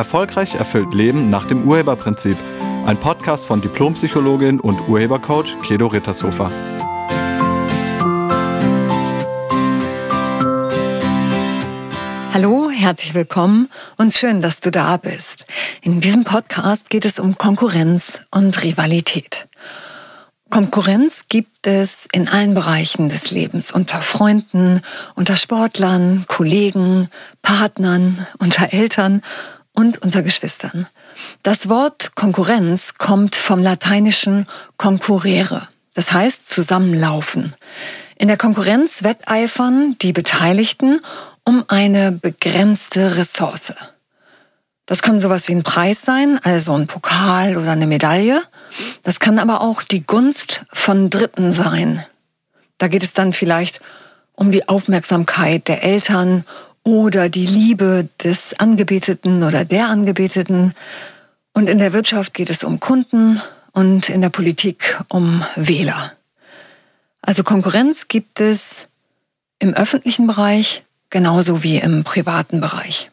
Erfolgreich erfüllt Leben nach dem Urheberprinzip. Ein Podcast von Diplompsychologin und Urhebercoach Kedo Rittershofer. Hallo, herzlich willkommen und schön, dass du da bist. In diesem Podcast geht es um Konkurrenz und Rivalität. Konkurrenz gibt es in allen Bereichen des Lebens, unter Freunden, unter Sportlern, Kollegen, Partnern, unter Eltern und unter Geschwistern. Das Wort Konkurrenz kommt vom lateinischen concurrere, das heißt zusammenlaufen. In der Konkurrenz wetteifern die Beteiligten um eine begrenzte Ressource. Das kann sowas wie ein Preis sein, also ein Pokal oder eine Medaille. Das kann aber auch die Gunst von Dritten sein. Da geht es dann vielleicht um die Aufmerksamkeit der Eltern oder die Liebe des Angebeteten oder der Angebeteten. Und in der Wirtschaft geht es um Kunden und in der Politik um Wähler. Also Konkurrenz gibt es im öffentlichen Bereich genauso wie im privaten Bereich.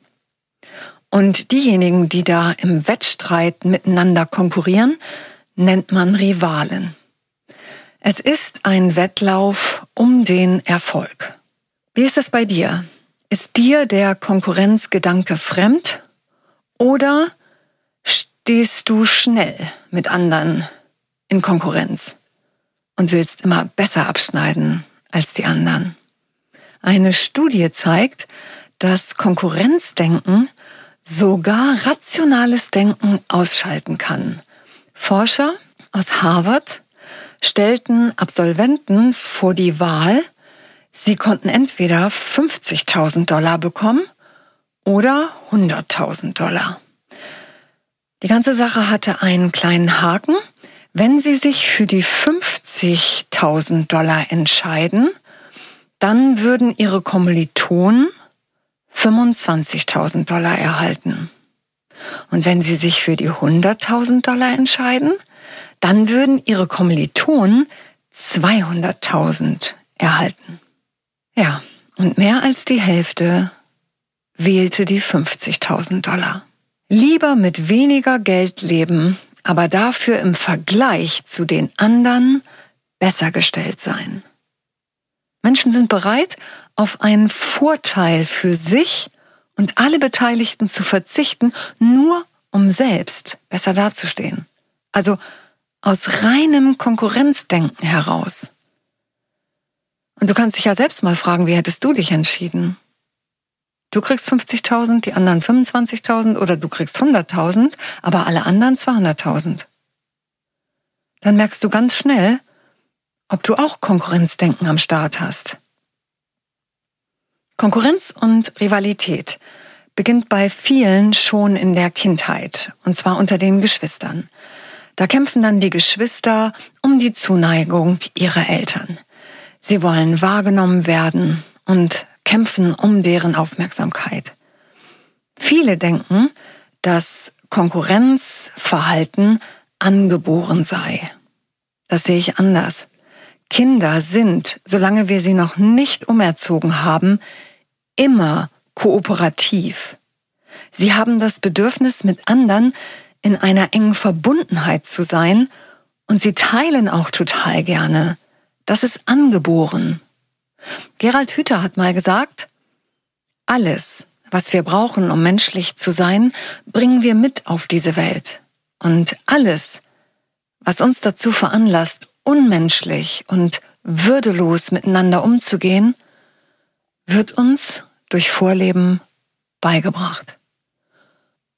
Und diejenigen, die da im Wettstreit miteinander konkurrieren, nennt man Rivalen. Es ist ein Wettlauf um den Erfolg. Wie ist es bei dir? Ist dir der Konkurrenzgedanke fremd oder stehst du schnell mit anderen in Konkurrenz und willst immer besser abschneiden als die anderen? Eine Studie zeigt, dass Konkurrenzdenken sogar rationales Denken ausschalten kann. Forscher aus Harvard stellten Absolventen vor die Wahl, sie konnten entweder 50.000 Dollar bekommen oder 100.000 Dollar. Die ganze Sache hatte einen kleinen Haken. Wenn Sie sich für die 50.000 Dollar entscheiden, dann würden ihre Kommilitonen 25.000 Dollar erhalten. Und wenn sie sich für die 100.000 Dollar entscheiden, dann würden ihre Kommilitonen 200.000 erhalten. Ja, und mehr als die Hälfte wählte die 50.000 Dollar. Lieber mit weniger Geld leben, aber dafür im Vergleich zu den anderen besser gestellt sein. Menschen sind bereit, auf einen Vorteil für sich und alle Beteiligten zu verzichten, nur um selbst besser dazustehen. Also aus reinem Konkurrenzdenken heraus. Und du kannst dich ja selbst mal fragen, wie hättest du dich entschieden? Du kriegst 50.000, die anderen 25.000 oder du kriegst 100.000, aber alle anderen 200.000. Dann merkst du ganz schnell, ob du auch Konkurrenzdenken am Start hast. Konkurrenz und Rivalität beginnt bei vielen schon in der Kindheit, und zwar unter den Geschwistern. Da kämpfen dann die Geschwister um die Zuneigung ihrer Eltern. Sie wollen wahrgenommen werden und kämpfen um deren Aufmerksamkeit. Viele denken, dass Konkurrenzverhalten angeboren sei. Das sehe ich anders. Kinder sind, solange wir sie noch nicht umerzogen haben, immer kooperativ. Sie haben das Bedürfnis, mit anderen in einer engen Verbundenheit zu sein und sie teilen auch total gerne. Das ist angeboren. Gerald Hüther hat mal gesagt, alles, was wir brauchen, um menschlich zu sein, bringen wir mit auf diese Welt. Und alles, was uns dazu veranlasst, unmenschlich und würdelos miteinander umzugehen, wird uns durch Vorleben beigebracht.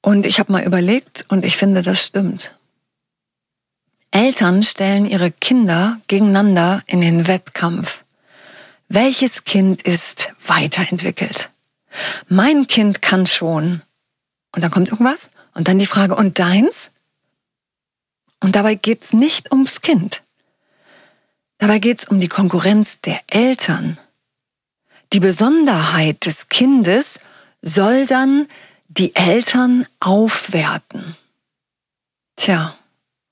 Und ich habe mal überlegt und ich finde, das stimmt. Eltern stellen ihre Kinder gegeneinander in den Wettkampf. Welches Kind ist weiterentwickelt? Mein Kind kann schon. Und dann kommt irgendwas und dann die Frage, und deins? Und dabei geht's nicht ums Kind. Dabei geht es um die Konkurrenz der Eltern. Die Besonderheit des Kindes soll dann die Eltern aufwerten. Tja,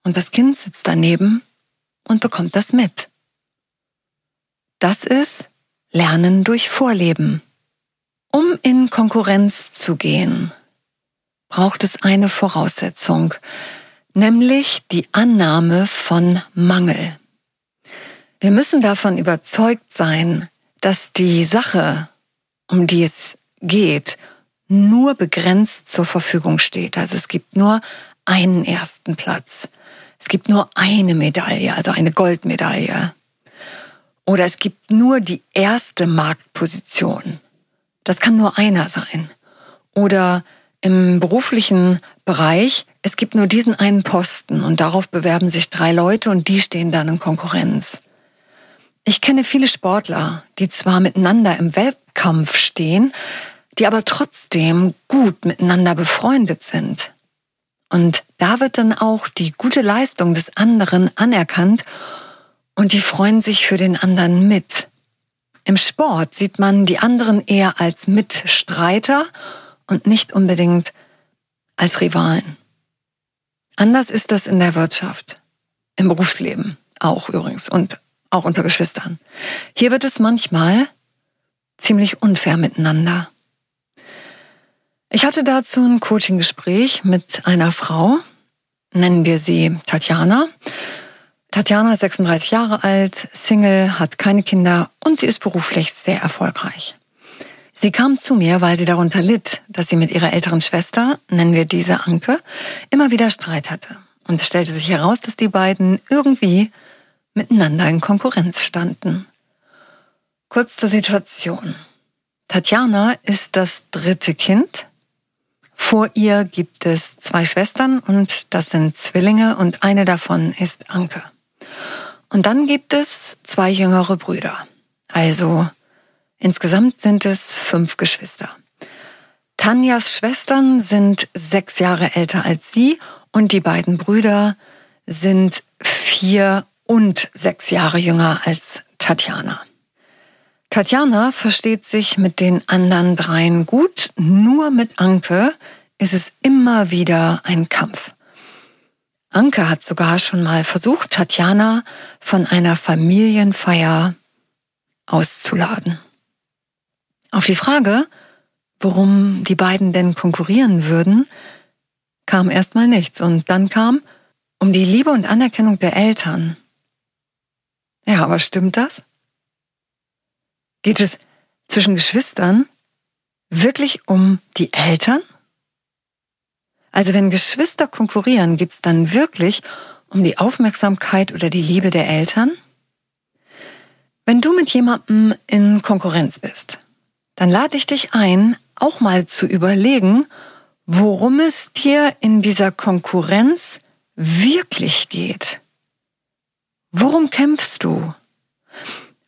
und das Kind sitzt daneben und bekommt das mit. Das ist Lernen durch Vorleben. Um in Konkurrenz zu gehen, braucht es eine Voraussetzung, nämlich die Annahme von Mangel. Wir müssen davon überzeugt sein, dass die Sache, um die es geht, nur begrenzt zur Verfügung steht. Also es gibt nur einen ersten Platz. Es gibt nur eine Medaille, also eine Goldmedaille. Oder es gibt nur die erste Marktposition. Das kann nur einer sein. Oder im beruflichen Bereich, es gibt nur diesen einen Posten und darauf bewerben sich drei Leute und die stehen dann in Konkurrenz. Ich kenne viele Sportler, die zwar miteinander im Wettkampf stehen, die aber trotzdem gut miteinander befreundet sind. Und da wird dann auch die gute Leistung des anderen anerkannt und die freuen sich für den anderen mit. Im Sport sieht man die anderen eher als Mitstreiter und nicht unbedingt als Rivalen. Anders ist das in der Wirtschaft, im Berufsleben auch übrigens und auch unter Geschwistern. Hier wird es manchmal ziemlich unfair miteinander. Ich hatte dazu ein Coaching-Gespräch mit einer Frau, nennen wir sie Tatjana. Tatjana ist 36 Jahre alt, Single, hat keine Kinder und sie ist beruflich sehr erfolgreich. Sie kam zu mir, weil sie darunter litt, dass sie mit ihrer älteren Schwester, nennen wir diese Anke, immer wieder Streit hatte. Und es stellte sich heraus, dass die beiden irgendwie miteinander in Konkurrenz standen. Kurz zur Situation. Tatjana ist das dritte Kind vor ihr gibt es zwei Schwestern und das sind Zwillinge und eine davon ist Anke. Und dann gibt es zwei jüngere Brüder. Also insgesamt sind es fünf Geschwister. Tanjas Schwestern sind sechs Jahre älter als sie und die beiden Brüder sind vier und sechs Jahre jünger als Tatjana. Tatjana versteht sich mit den anderen dreien gut, nur mit Anke ist es immer wieder ein Kampf. Anke hat sogar schon mal versucht, Tatjana von einer Familienfeier auszuladen. Auf die Frage, warum die beiden denn konkurrieren würden, kam erstmal nichts und dann kam um die Liebe und Anerkennung der Eltern. Ja, aber stimmt das? Geht es zwischen Geschwistern wirklich um die Eltern? Also wenn Geschwister konkurrieren, geht es dann wirklich um die Aufmerksamkeit oder die Liebe der Eltern? Wenn du mit jemandem in Konkurrenz bist, dann lade ich dich ein, auch mal zu überlegen, worum es dir in dieser Konkurrenz wirklich geht. Worum kämpfst du?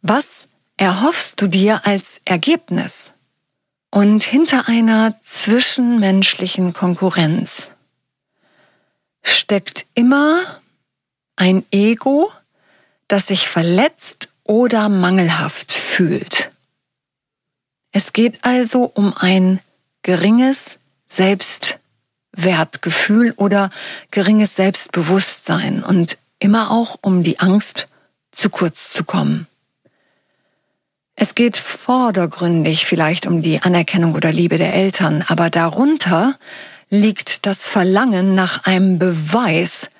Was erhoffst du dir als Ergebnis? Und hinter einer zwischenmenschlichen Konkurrenz steckt immer ein Ego, das sich verletzt oder mangelhaft fühlt. Es geht also um ein geringes Selbstwertgefühl oder geringes Selbstbewusstsein und immer auch um die Angst, zu kurz zu kommen. Es geht vordergründig vielleicht um die Anerkennung oder Liebe der Eltern, aber darunter liegt das Verlangen nach einem Beweis,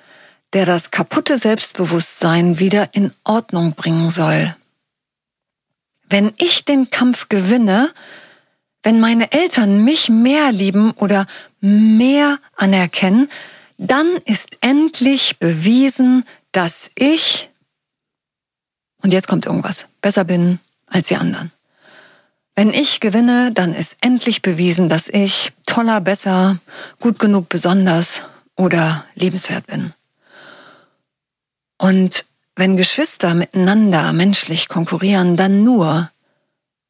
der das kaputte Selbstbewusstsein wieder in Ordnung bringen soll. Wenn ich den Kampf gewinne, wenn meine Eltern mich mehr lieben oder mehr anerkennen, dann ist endlich bewiesen, dass ich, und jetzt kommt irgendwas, besser bin, als die anderen. Wenn ich gewinne, dann ist endlich bewiesen, dass ich toller, besser, gut genug, besonders oder lebenswert bin. Und wenn Geschwister miteinander menschlich konkurrieren, dann nur,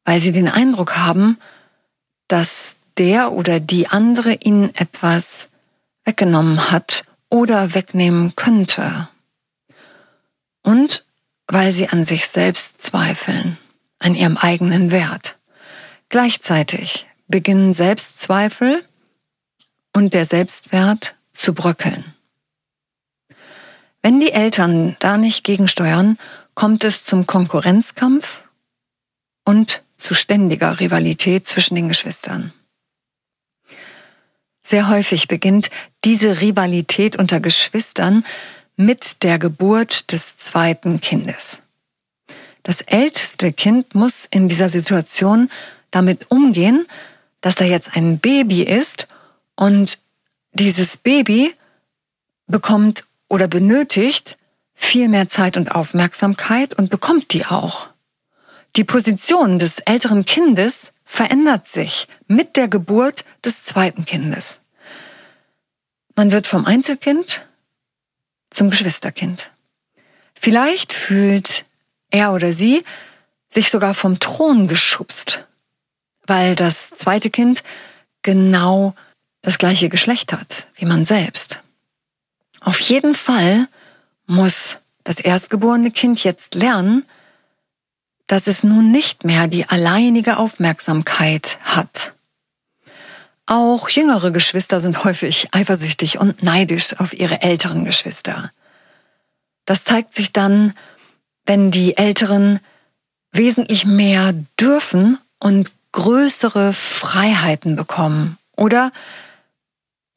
weil sie den Eindruck haben, dass der oder die andere ihnen etwas weggenommen hat oder wegnehmen könnte. Und weil sie an sich selbst zweifeln an ihrem eigenen Wert. Gleichzeitig beginnen Selbstzweifel und der Selbstwert zu bröckeln. Wenn die Eltern da nicht gegensteuern, kommt es zum Konkurrenzkampf und zu ständiger Rivalität zwischen den Geschwistern. Sehr häufig beginnt diese Rivalität unter Geschwistern mit der Geburt des zweiten Kindes. Das älteste Kind muss in dieser Situation damit umgehen, dass da jetzt ein Baby ist und dieses Baby bekommt oder benötigt viel mehr Zeit und Aufmerksamkeit und bekommt die auch. Die Position des älteren Kindes verändert sich mit der Geburt des zweiten Kindes. Man wird vom Einzelkind zum Geschwisterkind. Vielleicht fühlt er oder sie sich sogar vom Thron geschubst, weil das zweite Kind genau das gleiche Geschlecht hat wie man selbst. Auf jeden Fall muss das erstgeborene Kind jetzt lernen, dass es nun nicht mehr die alleinige Aufmerksamkeit hat. Auch jüngere Geschwister sind häufig eifersüchtig und neidisch auf ihre älteren Geschwister. Das zeigt sich dann, wenn die Älteren wesentlich mehr dürfen und größere Freiheiten bekommen oder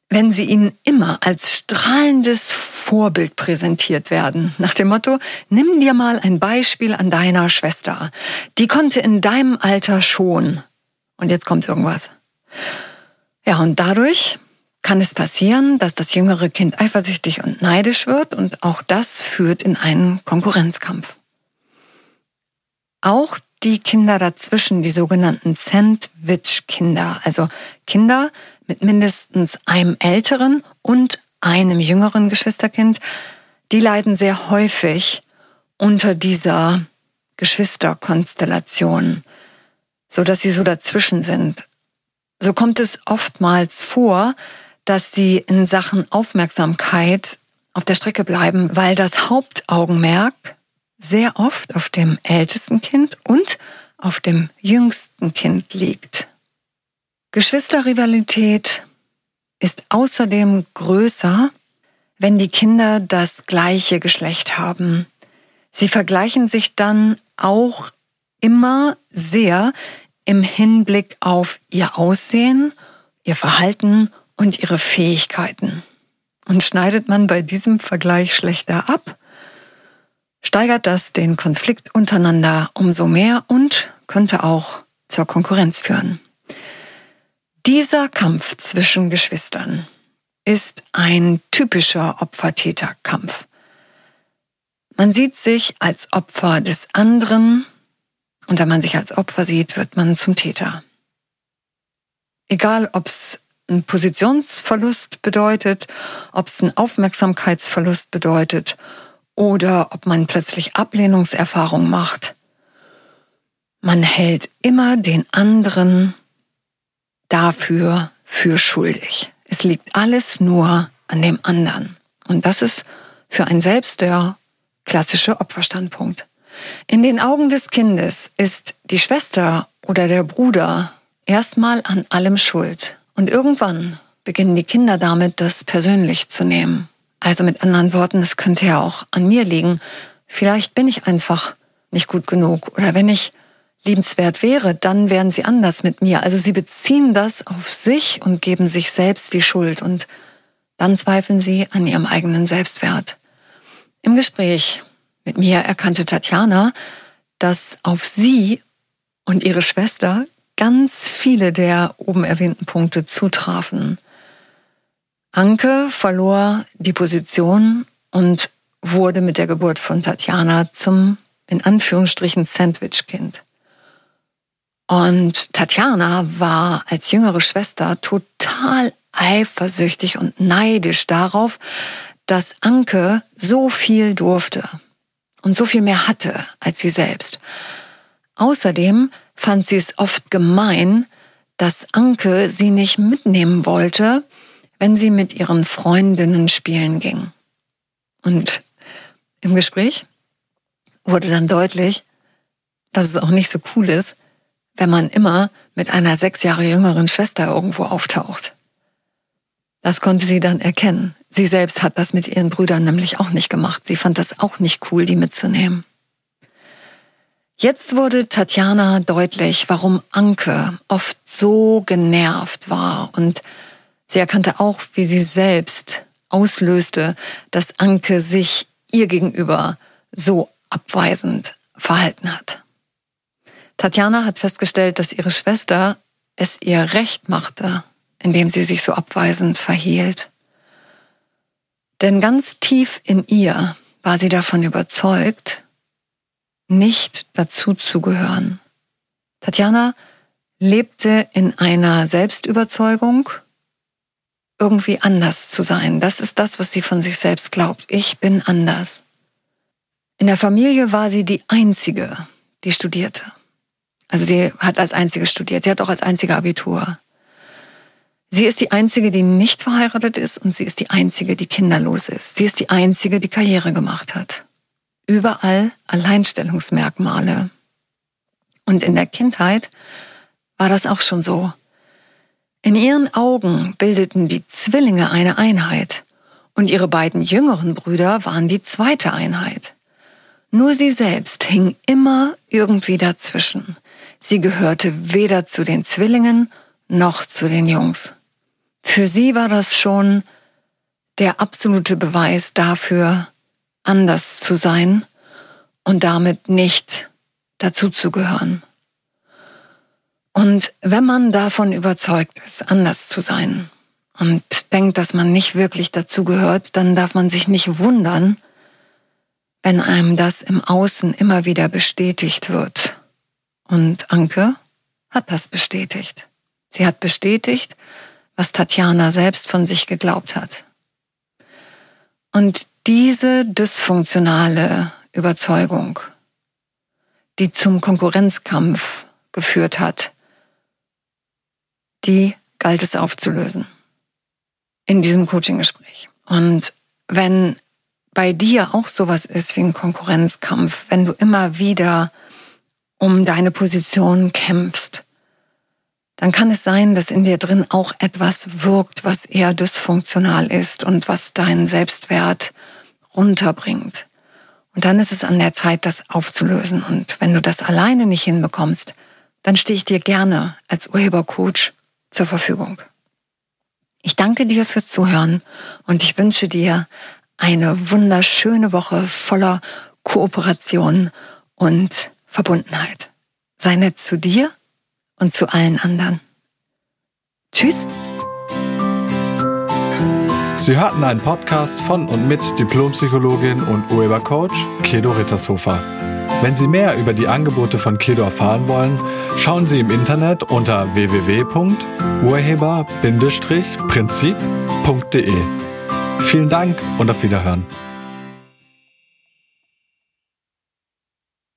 wenn sie ihnen immer als strahlendes Vorbild präsentiert werden, nach dem Motto, nimm dir mal ein Beispiel an deiner Schwester. Die konnte in deinem Alter schon. Und jetzt kommt irgendwas. Ja, und dadurch kann es passieren, dass das jüngere Kind eifersüchtig und neidisch wird und auch das führt in einen Konkurrenzkampf. Auch die Kinder dazwischen, die sogenannten Sandwich-Kinder, also Kinder mit mindestens einem älteren und einem jüngeren Geschwisterkind, die leiden sehr häufig unter dieser Geschwisterkonstellation, so dass sie so dazwischen sind. So kommt es oftmals vor, dass sie in Sachen Aufmerksamkeit auf der Strecke bleiben, weil das Hauptaugenmerk sehr oft auf dem ältesten Kind und auf dem jüngsten Kind liegt. Geschwisterrivalität ist außerdem größer, wenn die Kinder das gleiche Geschlecht haben. Sie vergleichen sich dann auch immer sehr im Hinblick auf ihr Aussehen, ihr Verhalten und ihre Fähigkeiten. Und schneidet man bei diesem Vergleich schlechter ab, steigert das den Konflikt untereinander umso mehr und könnte auch zur Konkurrenz führen. Dieser Kampf zwischen Geschwistern ist ein typischer Opfer-Täter-Kampf. Man sieht sich als Opfer des anderen und wenn man sich als Opfer sieht, wird man zum Täter. Egal, ob es einen Positionsverlust bedeutet, ob es einen Aufmerksamkeitsverlust bedeutet oder ob man plötzlich Ablehnungserfahrung macht. Man hält immer den anderen dafür für schuldig. Es liegt alles nur an dem anderen. Und das ist für ein selbst der klassische Opferstandpunkt. In den Augen des Kindes ist die Schwester oder der Bruder erstmal an allem schuld. Und irgendwann beginnen die Kinder damit, das persönlich zu nehmen. Also mit anderen Worten, es könnte ja auch an mir liegen. Vielleicht bin ich einfach nicht gut genug. Oder wenn ich liebenswert wäre, dann wären sie anders mit mir. Also sie beziehen das auf sich und geben sich selbst die Schuld und dann zweifeln sie an ihrem eigenen Selbstwert. Im Gespräch mit mir erkannte Tatjana, dass auf sie und ihre Schwester ganz viele der oben erwähnten Punkte zutrafen. Anke verlor die Position und wurde mit der Geburt von Tatjana zum in Anführungsstrichen Sandwich-Kind. Und Tatjana war als jüngere Schwester total eifersüchtig und neidisch darauf, dass Anke so viel durfte und so viel mehr hatte als sie selbst. Außerdem fand sie es oft gemein, dass Anke sie nicht mitnehmen wollte, wenn sie mit ihren Freundinnen spielen ging. Und im Gespräch wurde dann deutlich, dass es auch nicht so cool ist, wenn man immer mit einer sechs Jahre jüngeren Schwester irgendwo auftaucht. Das konnte sie dann erkennen. Sie selbst hat das mit ihren Brüdern nämlich auch nicht gemacht. Sie fand das auch nicht cool, die mitzunehmen. Jetzt wurde Tatjana deutlich, warum Anke oft so genervt war und Sie erkannte auch, wie sie selbst auslöste, dass Anke sich ihr gegenüber so abweisend verhalten hat. Tatjana hat festgestellt, dass ihre Schwester es ihr recht machte, indem sie sich so abweisend verhielt. Denn ganz tief in ihr war sie davon überzeugt, nicht dazu zu gehören. Tatjana lebte in einer Selbstüberzeugung, irgendwie anders zu sein. Das ist das, was sie von sich selbst glaubt. Ich bin anders. In der Familie war sie die Einzige, die studierte. Also sie hat als Einzige studiert. Sie hat auch als Einzige Abitur. Sie ist die Einzige, die nicht verheiratet ist und sie ist die Einzige, die kinderlos ist. Sie ist die Einzige, die Karriere gemacht hat. Überall Alleinstellungsmerkmale. Und in der Kindheit war das auch schon so. In ihren Augen bildeten die Zwillinge eine Einheit und ihre beiden jüngeren Brüder waren die zweite Einheit. Nur sie selbst hing immer irgendwie dazwischen. Sie gehörte weder zu den Zwillingen noch zu den Jungs. Für sie war das schon der absolute Beweis dafür, anders zu sein und damit nicht dazuzugehören. Und wenn man davon überzeugt ist, anders zu sein und denkt, dass man nicht wirklich dazugehört, dann darf man sich nicht wundern, wenn einem das im Außen immer wieder bestätigt wird. Und Anke hat das bestätigt. Sie hat bestätigt, was Tatjana selbst von sich geglaubt hat. Und diese dysfunktionale Überzeugung, die zum Konkurrenzkampf geführt hat, die galt es aufzulösen in diesem Coaching-Gespräch. Und wenn bei dir auch sowas ist wie ein Konkurrenzkampf, wenn du immer wieder um deine Position kämpfst, dann kann es sein, dass in dir drin auch etwas wirkt, was eher dysfunktional ist und was deinen Selbstwert runterbringt. Und dann ist es an der Zeit, das aufzulösen. Und wenn du das alleine nicht hinbekommst, dann stehe ich dir gerne als Urhebercoach zur Verfügung. Ich danke dir fürs Zuhören und ich wünsche dir eine wunderschöne Woche voller Kooperation und Verbundenheit. Sei nett zu dir und zu allen anderen. Tschüss. Sie hörten einen Podcast von und mit Diplompsychologin und Urhebercoach Kedo Rittershofer. Wenn Sie mehr über die Angebote von Kedo erfahren wollen, schauen Sie im Internet unter www.urheber-prinzip.de. Vielen Dank und auf Wiederhören.